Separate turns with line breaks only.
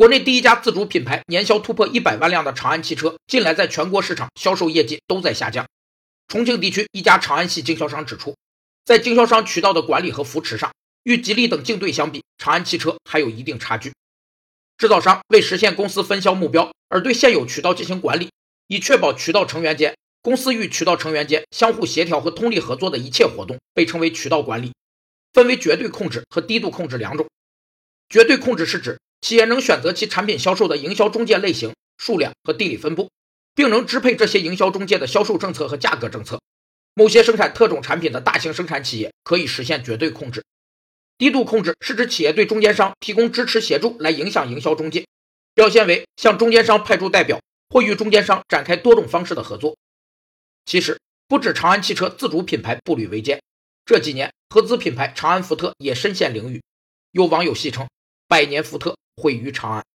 国内第一家自主品牌年销突破一百万辆的长安汽车，近来在全国市场销售业绩都在下降。重庆地区一家长安系经销商指出，在经销商渠道的管理和扶持上，与吉利等竞对相比，长安汽车还有一定差距。制造商为实现公司分销目标而对现有渠道进行管理，以确保渠道成员间、公司与渠道成员间相互协调和通力合作的一切活动，被称为渠道管理。分为绝对控制和低度控制两种。绝对控制是指企业能选择其产品销售的营销中介类型、数量和地理分布，并能支配这些营销中介的销售政策和价格政策。某些生产特种产品的大型生产企业可以实现绝对控制。低度控制是指企业对中间商提供支持协助来影响营销中介，表现为向中间商派驻代表或与中间商展开多种方式的合作。其实，不止长安汽车自主品牌步履维艰，这几年合资品牌长安福特也深陷囹圄。有网友戏称。百年福特毁于长安。